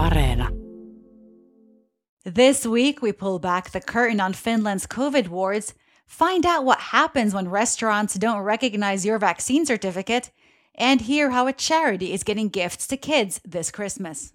Areena. This week, we pull back the curtain on Finland's COVID wards, find out what happens when restaurants don't recognize your vaccine certificate, and hear how a charity is getting gifts to kids this Christmas.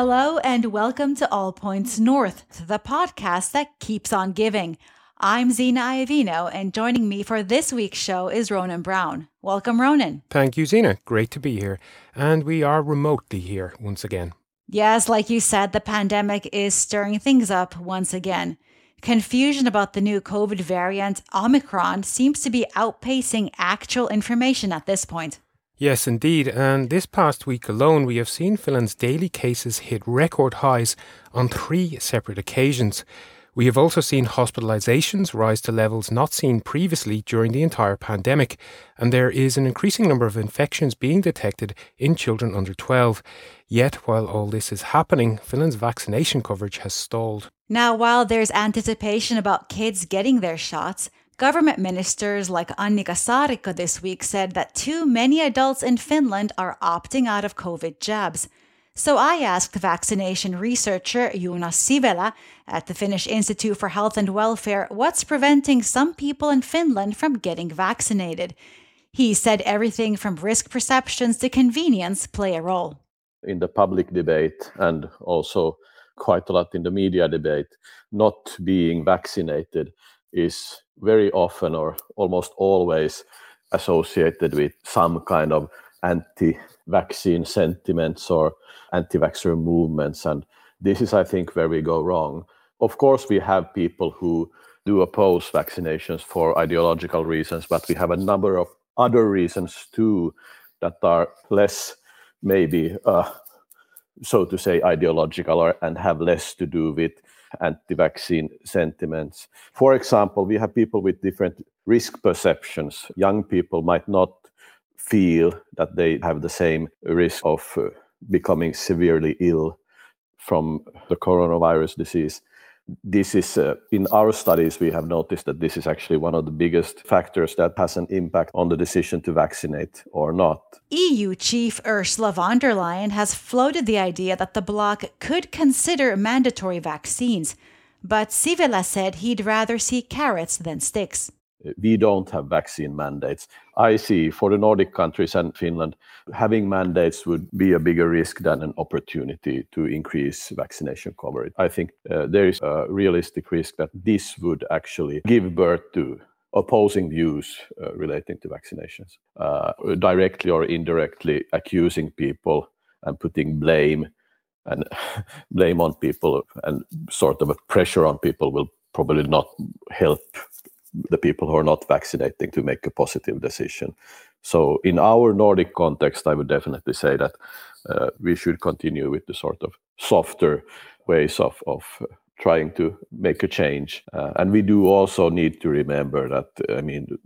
Hello, and welcome to All Points North, the podcast that keeps on giving. I'm Zena Iovino, and joining me for this week's show is Ronan Browne. Welcome, Ronan. Thank you, Zena. Great to be here. And we are remotely here once again. Yes, like you said, the pandemic is stirring things up once again. Confusion about the new COVID variant, Omicron, seems to be outpacing actual information at this point. Yes, indeed. And this past week alone, we have seen Finland's daily cases hit record highs on three separate occasions. We have also seen hospitalizations rise to levels not seen previously during the entire pandemic, and there is an increasing number of infections being detected in children under 12. Yet, while all this is happening, Finland's vaccination coverage has stalled. Now, while there's anticipation about kids getting their shots, Government ministers like Annika Saarikko this week said that too many adults in Finland are opting out of COVID jabs. So I asked vaccination researcher Joonas Sivelä at the Finnish Institute for Health and Welfare what's preventing some people in Finland from getting vaccinated. He said everything from risk perceptions to convenience play a role. In the public debate and also quite a lot in the media debate, not being vaccinated is very often or almost always associated with some kind of anti vaccine sentiments or anti vaxxer movements. And this is, I think, where we go wrong. Of course, we have people who do oppose vaccinations for ideological reasons, but we have a number of other reasons too that are less, maybe, uh, so to say, ideological or, and have less to do with anti-vaccine sentiments. For example, we have people with different risk perceptions. Young people might not feel that they have the same risk of uh, becoming severely ill from the coronavirus disease this is uh, in our studies we have noticed that this is actually one of the biggest factors that has an impact on the decision to vaccinate or not. EU chief Ursula von der Leyen has floated the idea that the bloc could consider mandatory vaccines, but Sivelä said he'd rather see carrots than sticks we don't have vaccine mandates. I see for the Nordic countries and Finland, having mandates would be a bigger risk than an opportunity to increase vaccination coverage. I think uh, there is a realistic risk that this would actually give birth to opposing views uh, relating to vaccinations, uh, directly or indirectly accusing people and putting blame and blame on people and sort of a pressure on people will probably not help the people who are not vaccinating to make a positive decision. So, in our Nordic context, I would definitely say that uh, we should continue with the sort of softer ways of, of trying to make a change. Uh, and we do also need to remember that, I mean,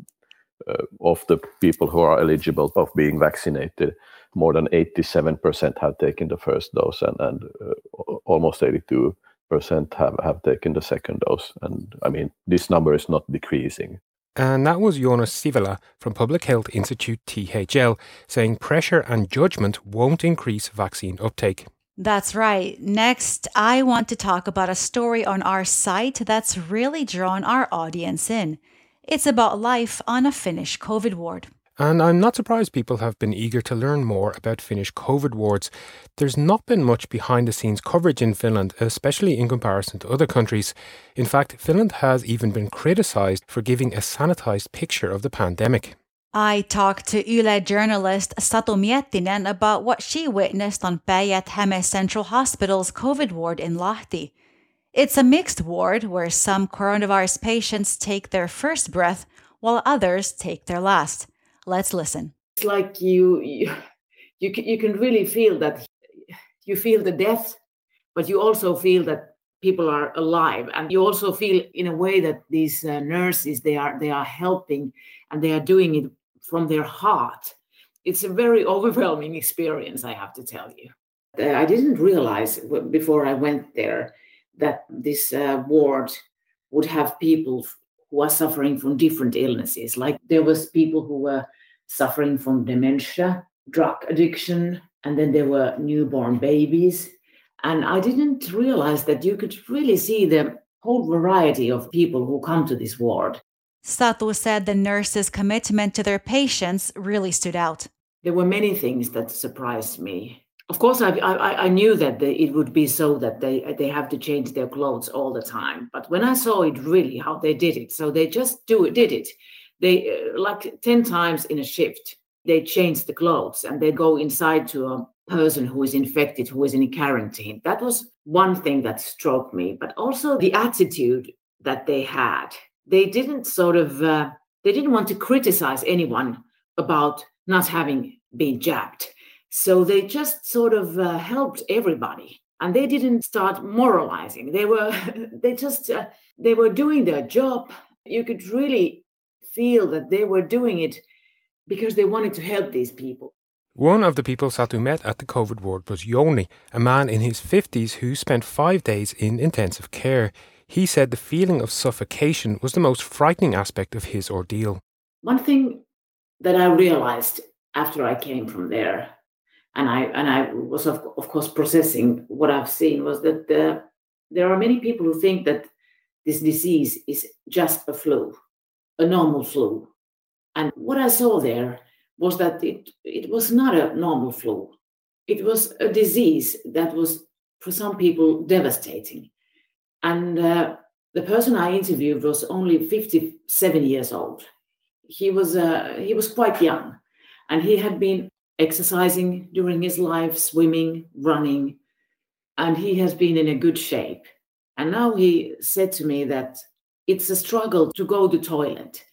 uh, of the people who are eligible of being vaccinated, more than 87% have taken the first dose and, and uh, almost 82 percent have, have taken the second dose. And I mean, this number is not decreasing. And that was Joonas Sivelä from Public Health Institute THL saying pressure and judgment won't increase vaccine uptake. That's right. Next, I want to talk about a story on our site that's really drawn our audience in. It's about life on a Finnish COVID ward. And I'm not surprised people have been eager to learn more about Finnish COVID wards. There's not been much behind the scenes coverage in Finland, especially in comparison to other countries. In fact, Finland has even been criticised for giving a sanitised picture of the pandemic. I talked to Yle journalist Satu Miettinen about what she witnessed on Päijät-Häme Central Hospital's COVID ward in Lahti. It's a mixed ward where some coronavirus patients take their first breath while others take their last. Let's listen. It's like you, you, you, you can really feel that you feel the death, but you also feel that people are alive, and you also feel in a way that these uh, nurses they are they are helping, and they are doing it from their heart. It's a very overwhelming experience, I have to tell you. Uh, I didn't realize before I went there that this uh, ward would have people who are suffering from different illnesses. Like there was people who were suffering from dementia, drug addiction, and then there were newborn babies. And I didn't realize that you could really see the whole variety of people who come to this ward. Satu said the nurses' commitment to their patients really stood out. There were many things that surprised me. Of course, I, I, I knew that they, it would be so that they, they have to change their clothes all the time. But when I saw it really, how they did it, so they just do it, did it. They uh, like 10 times in a shift, they change the clothes and they go inside to a person who is infected, who is in quarantine. That was one thing that struck me, but also the attitude that they had they didn't sort of uh, they didn't want to criticize anyone about not having been jabbed so they just sort of uh, helped everybody and they didn't start moralizing they were they just uh, they were doing their job you could really feel that they were doing it because they wanted to help these people one of the people Satu met at the COVID ward was Yoni, a man in his 50s who spent five days in intensive care. He said the feeling of suffocation was the most frightening aspect of his ordeal. One thing that I realized after I came from there, and I and I was of, of course processing what I've seen, was that the, there are many people who think that this disease is just a flu, a normal flu. And what I saw there was that it, it was not a normal flu. It was a disease that was, for some people, devastating. And uh, the person I interviewed was only 57 years old. He was, uh, he was quite young, and he had been exercising during his life, swimming, running, and he has been in a good shape. And now he said to me that it's a struggle to go to toilet.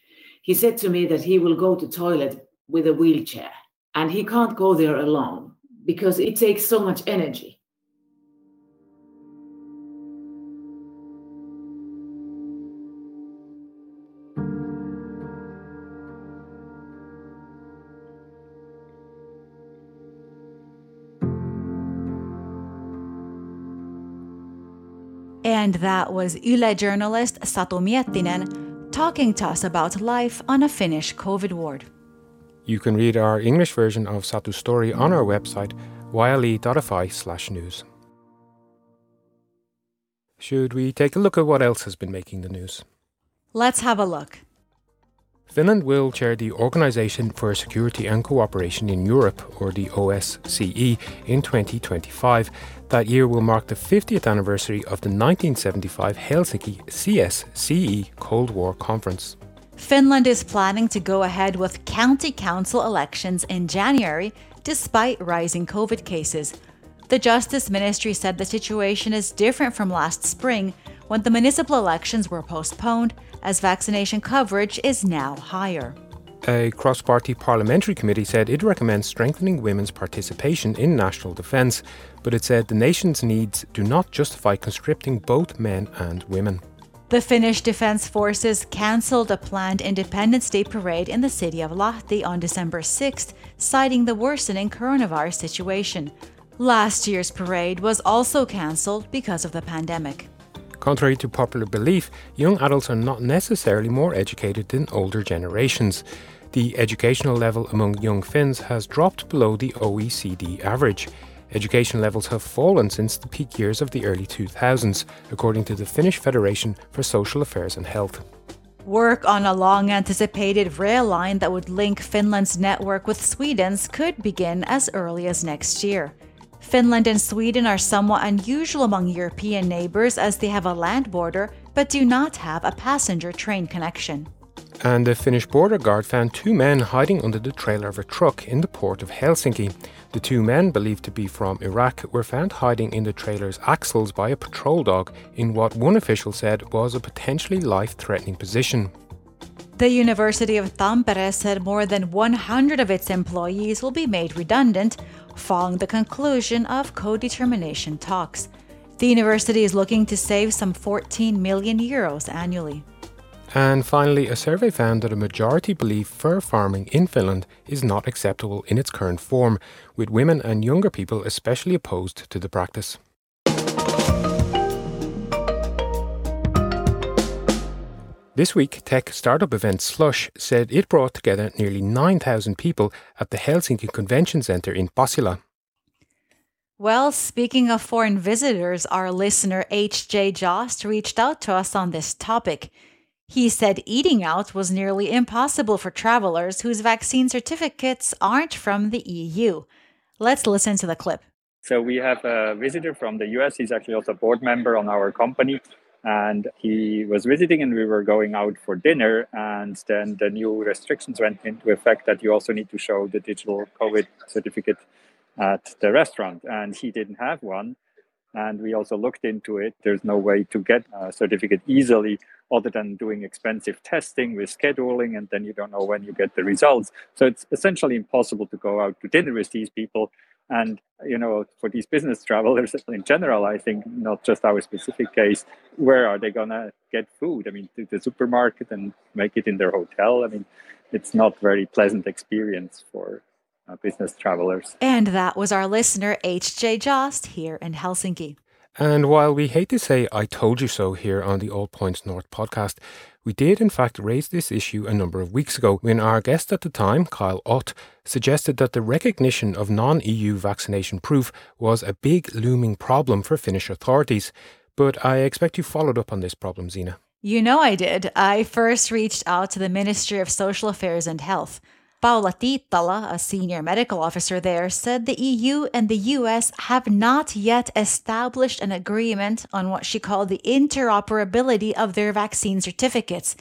He said to me that he will go to toilet with a wheelchair and he can't go there alone because it takes so much energy. And that was Yle journalist Satu Miettinen talking to us about life on a Finnish COVID ward. You can read our English version of Satu's story on our website, yle.fi slash news. Should we take a look at what else has been making the news? Let's have a look. Finland will chair the Organization for Security and Cooperation in Europe, or the OSCE, in 2025. That year will mark the 50th anniversary of the 1975 Helsinki CSCE Cold War Conference. Finland is planning to go ahead with county council elections in January despite rising COVID cases. The Justice Ministry said the situation is different from last spring when the municipal elections were postponed as vaccination coverage is now higher. A cross party parliamentary committee said it recommends strengthening women's participation in national defence, but it said the nation's needs do not justify conscripting both men and women. The Finnish Defence Forces cancelled a planned Independence Day parade in the city of Lahti on December 6th, citing the worsening coronavirus situation. Last year's parade was also cancelled because of the pandemic. Contrary to popular belief, young adults are not necessarily more educated than older generations. The educational level among young Finns has dropped below the OECD average. Education levels have fallen since the peak years of the early 2000s, according to the Finnish Federation for Social Affairs and Health. Work on a long anticipated rail line that would link Finland's network with Sweden's could begin as early as next year. Finland and Sweden are somewhat unusual among European neighbors as they have a land border but do not have a passenger train connection. And the Finnish border guard found two men hiding under the trailer of a truck in the port of Helsinki. The two men, believed to be from Iraq, were found hiding in the trailer's axles by a patrol dog in what one official said was a potentially life threatening position. The University of Tampere said more than 100 of its employees will be made redundant following the conclusion of co determination talks. The university is looking to save some 14 million euros annually. And finally, a survey found that a majority believe fur farming in Finland is not acceptable in its current form, with women and younger people especially opposed to the practice. This week, tech startup event Slush said it brought together nearly 9,000 people at the Helsinki Convention Centre in Pasila. Well, speaking of foreign visitors, our listener H.J. Jost reached out to us on this topic. He said eating out was nearly impossible for travelers whose vaccine certificates aren't from the EU. Let's listen to the clip. So, we have a visitor from the US. He's actually also a board member on our company and he was visiting and we were going out for dinner and then the new restrictions went into effect that you also need to show the digital covid certificate at the restaurant. And he didn't have one. And we also looked into it. There's no way to get a certificate easily other than doing expensive testing with scheduling and then you don't know when you get the results. So it's essentially impossible to go out to dinner with these people and you know, for these business travelers in general, I think not just our specific case, where are they gonna get food? I mean, to the supermarket and make it in their hotel. I mean, it's not very pleasant experience for uh, business travelers. And that was our listener H.J. Jost here in Helsinki. And while we hate to say I told you so here on the All Points North podcast, we did in fact raise this issue a number of weeks ago when our guest at the time, Kyle Ott, suggested that the recognition of non EU vaccination proof was a big looming problem for Finnish authorities. But I expect you followed up on this problem, Zena. You know I did. I first reached out to the Ministry of Social Affairs and Health. Paula Tiittala, a senior medical officer there, said the EU and the US have not yet established an agreement on what she called the interoperability of their vaccine certificates.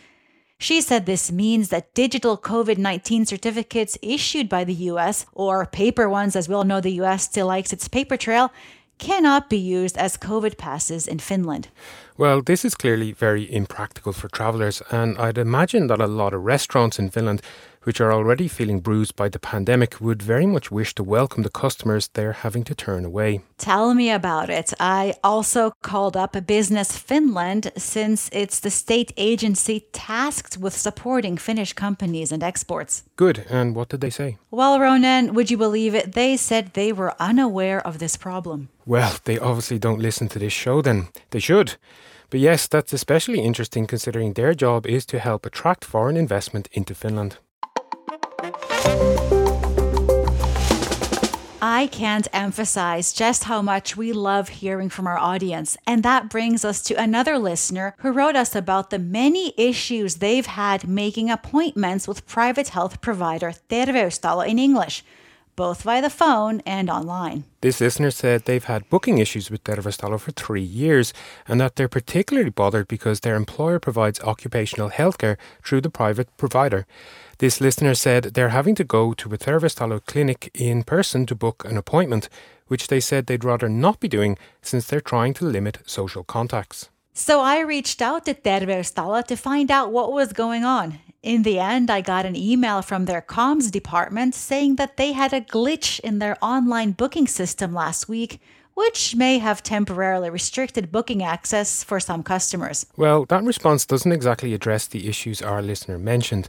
She said this means that digital COVID 19 certificates issued by the US, or paper ones, as we all know the US still likes its paper trail, cannot be used as COVID passes in Finland. Well, this is clearly very impractical for travellers, and I'd imagine that a lot of restaurants in Finland which are already feeling bruised by the pandemic, would very much wish to welcome the customers they're having to turn away. Tell me about it. I also called up Business Finland since it's the state agency tasked with supporting Finnish companies and exports. Good. And what did they say? Well, Ronan, would you believe it? They said they were unaware of this problem. Well, they obviously don't listen to this show then. They should. But yes, that's especially interesting considering their job is to help attract foreign investment into Finland. I can't emphasize just how much we love hearing from our audience. And that brings us to another listener who wrote us about the many issues they've had making appointments with private health provider Terveystalo in English, both via the phone and online. This listener said they've had booking issues with Terveystalo for three years and that they're particularly bothered because their employer provides occupational healthcare through the private provider. This listener said they're having to go to a Terveystalo clinic in person to book an appointment, which they said they'd rather not be doing since they're trying to limit social contacts. So I reached out to Terveystalo to find out what was going on. In the end, I got an email from their comms department saying that they had a glitch in their online booking system last week which may have temporarily restricted booking access for some customers. Well, that response doesn't exactly address the issues our listener mentioned.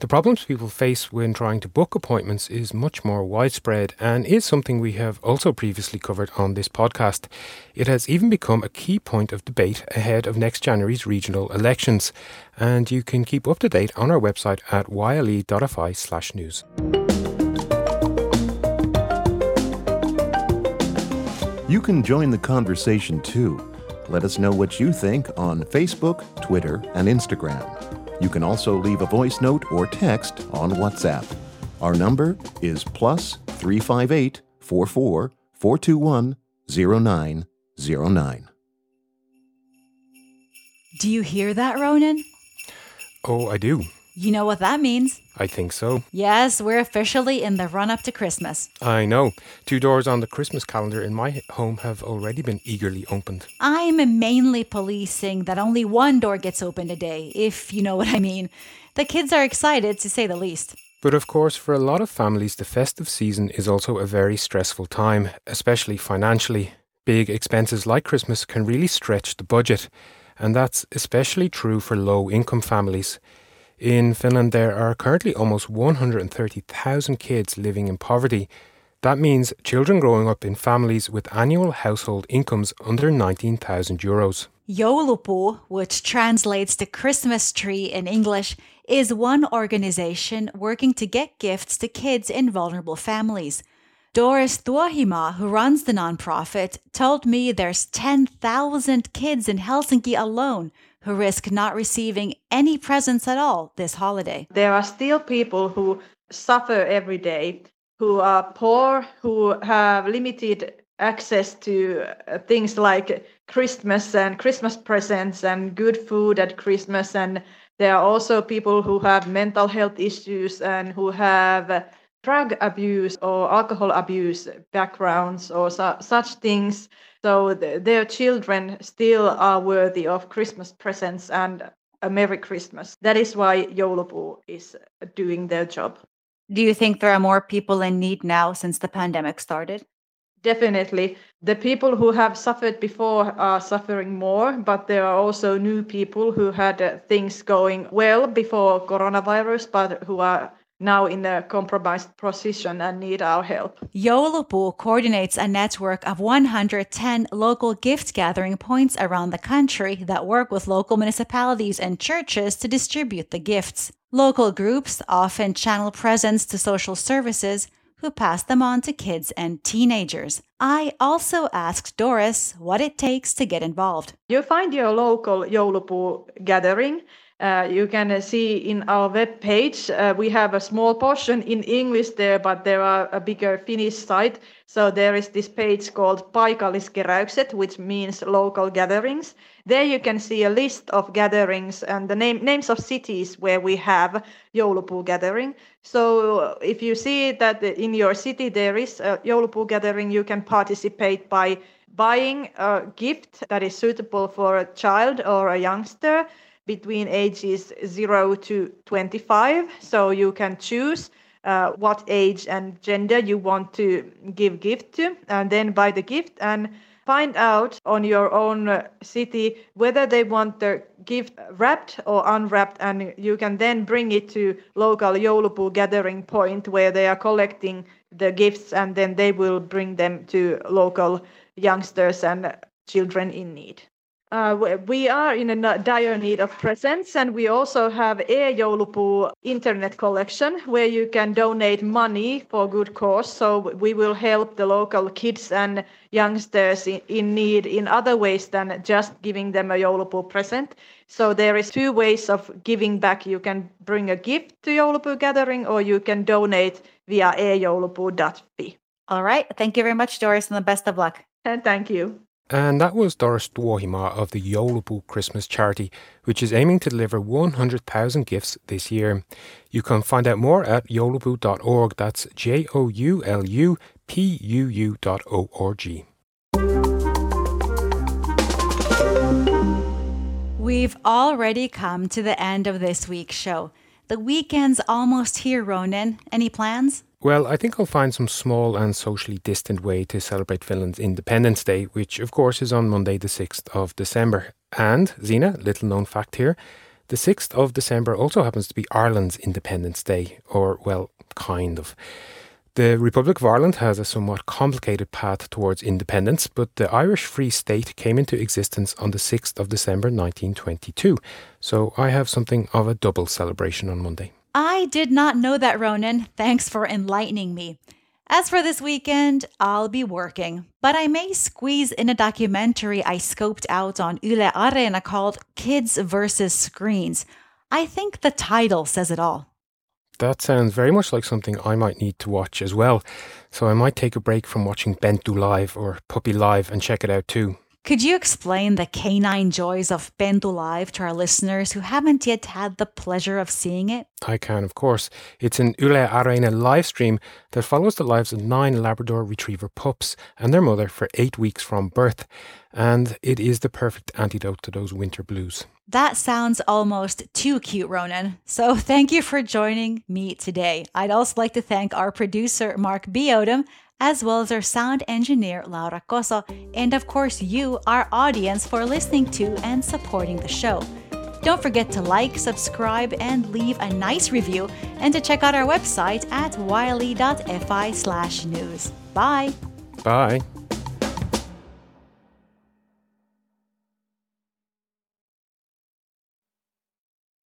The problems people face when trying to book appointments is much more widespread and is something we have also previously covered on this podcast. It has even become a key point of debate ahead of next January's regional elections, and you can keep up to date on our website at yle.fi/news. You can join the conversation too. Let us know what you think on Facebook, Twitter, and Instagram. You can also leave a voice note or text on WhatsApp. Our number is plus 358 44 421 0909. Do you hear that, Ronan? Oh, I do. You know what that means? I think so. Yes, we're officially in the run up to Christmas. I know. Two doors on the Christmas calendar in my home have already been eagerly opened. I'm mainly policing that only one door gets opened a day, if you know what I mean. The kids are excited, to say the least. But of course, for a lot of families, the festive season is also a very stressful time, especially financially. Big expenses like Christmas can really stretch the budget. and that's especially true for low income families. In Finland, there are currently almost 130,000 kids living in poverty. That means children growing up in families with annual household incomes under 19,000 euros. Joulupuu, which translates to Christmas tree in English, is one organization working to get gifts to kids in vulnerable families. Doris Tuohimaa, who runs the nonprofit, told me there's 10,000 kids in Helsinki alone who risk not receiving any presents at all this holiday. There are still people who suffer every day, who are poor, who have limited access to uh, things like Christmas and Christmas presents and good food at Christmas. And there are also people who have mental health issues and who have drug abuse or alcohol abuse backgrounds or su- such things. So th- their children still are worthy of Christmas presents and a Merry Christmas. That is why Joulupuu is doing their job. Do you think there are more people in need now since the pandemic started? Definitely. The people who have suffered before are suffering more, but there are also new people who had uh, things going well before coronavirus, but who are now in a compromised position and need our help. Joulupuu coordinates a network of 110 local gift gathering points around the country that work with local municipalities and churches to distribute the gifts. Local groups often channel presents to social services who pass them on to kids and teenagers. I also asked Doris what it takes to get involved. You find your local Joulupuu gathering uh, you can uh, see in our web page, uh, we have a small portion in English there, but there are a bigger Finnish site. So there is this page called Paikalliskeräykset, which means local gatherings. There you can see a list of gatherings and the name, names of cities where we have Joulupuu gathering. So if you see that in your city there is a Joulupuu gathering, you can participate by buying a gift that is suitable for a child or a youngster between ages 0 to 25. So you can choose uh, what age and gender you want to give gift to, and then buy the gift and find out on your own uh, city whether they want the gift wrapped or unwrapped and you can then bring it to local Joulupuu gathering point where they are collecting the gifts and then they will bring them to local youngsters and children in need. Uh, we are in a dire need of presents, and we also have e-joulupuu internet collection where you can donate money for good cause. So we will help the local kids and youngsters in, in need in other ways than just giving them a joulupuu present. So there is two ways of giving back. You can bring a gift to joulupuu gathering, or you can donate via e-joulupuu.fi. All right. Thank you very much, Doris, and the best of luck. And thank you. And that was Doris Tuohimaa of the Joulupuu Christmas Charity, which is aiming to deliver 100,000 gifts this year. You can find out more at joulupuu.org. That's J O U L U P U U dot O R G. We've already come to the end of this week's show. The weekend's almost here, Ronan. Any plans? Well, I think I'll find some small and socially distant way to celebrate Finland's Independence Day, which of course is on Monday, the 6th of December. And, Zena, little known fact here, the 6th of December also happens to be Ireland's Independence Day, or, well, kind of. The Republic of Ireland has a somewhat complicated path towards independence, but the Irish Free State came into existence on the 6th of December 1922. So I have something of a double celebration on Monday. I did not know that, Ronan. Thanks for enlightening me. As for this weekend, I'll be working, but I may squeeze in a documentary I scoped out on Yle Areena called Kids versus Screens. I think the title says it all. That sounds very much like something I might need to watch as well, so I might take a break from watching Pentu Live or Puppy Live and check it out too. Could you explain the canine joys of Pentu Live to our listeners who haven't yet had the pleasure of seeing it? I can, of course. It's an Yle Areena live stream that follows the lives of nine Labrador Retriever pups and their mother for eight weeks from birth. And it is the perfect antidote to those winter blues. That sounds almost too cute, Ronan. So thank you for joining me today. I'd also like to thank our producer, Mark B. Odom, as well as our sound engineer, Laura Koso, and of course, you, our audience, for listening to and supporting the show. Don't forget to like, subscribe, and leave a nice review, and to check out our website at yle.fi slash news. Bye! Bye.